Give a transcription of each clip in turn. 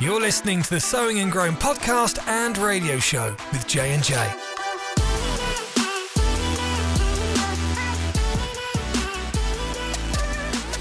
You're listening to the Sowing and Growing podcast and radio show with J and J.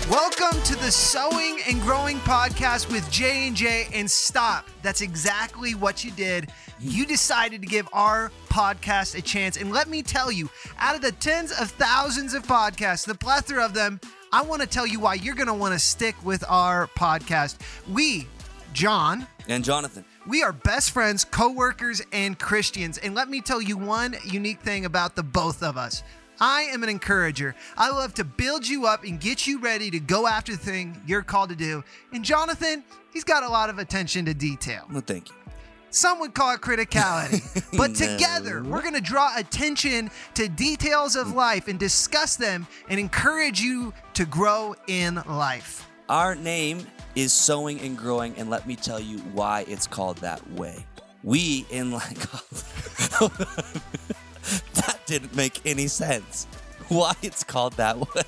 Welcome to the Sowing and Growing podcast with J and J. And stop. That's exactly what you did. You decided to give our podcast a chance. And let me tell you, out of the tens of thousands of podcasts, the plethora of them, I want to tell you why you're going to want to stick with our podcast. We, John, and Jonathan. we are best friends, co-workers, and Christians. And let me tell you one unique thing about the both of us. I am an encourager. I love to build you up and get you ready to go after the thing you're called to do. And Jonathan, he's got a lot of attention to detail. Well, thank you. Some would call it criticality. but No. together, we're going to draw attention to details of life and discuss them and encourage you to grow in life. Our name is Sowing and Growing, and let me tell you why it's called that way. We in like that didn't make any sense. Why it's called that way.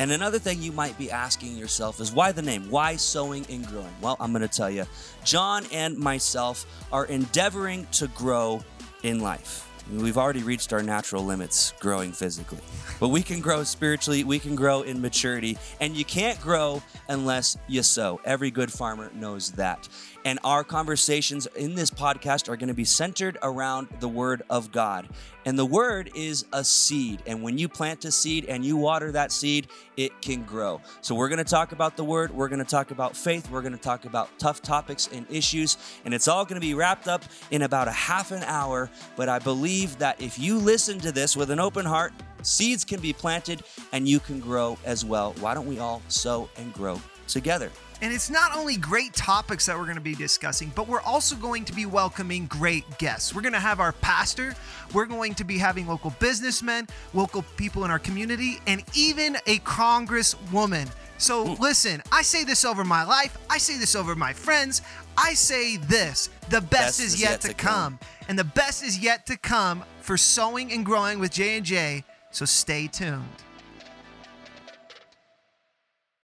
And another thing you might be asking yourself is why the name? Why sowing and growing? Well, I'm going to tell you. John and myself are endeavoring to grow in life. We've already reached our natural limits growing physically. But we can grow spiritually, we can grow in maturity, and you can't grow unless you sow. Every good farmer knows that. And our conversations in this podcast are going to be centered around the Word of God. And the Word is a seed. And when you plant a seed and you water that seed, it can grow. So we're going to talk about the Word. We're going to talk about faith. We're going to talk about tough topics and issues. And it's all going to be wrapped up in about a half an hour. But I believe that if you listen to this with an open heart, seeds can be planted and you can grow as well. Why don't we all sow and grow together? And it's not only great topics that we're going to be discussing, but we're also going to be welcoming great guests. We're going to have our pastor, we're going to be having local businessmen, local people in our community, and even a congresswoman. So hmm. listen, I say this over my life, I say this over my friends, I say this the best, is, yet, to come. And the best is yet to come for sowing and growing with J&J. So stay tuned.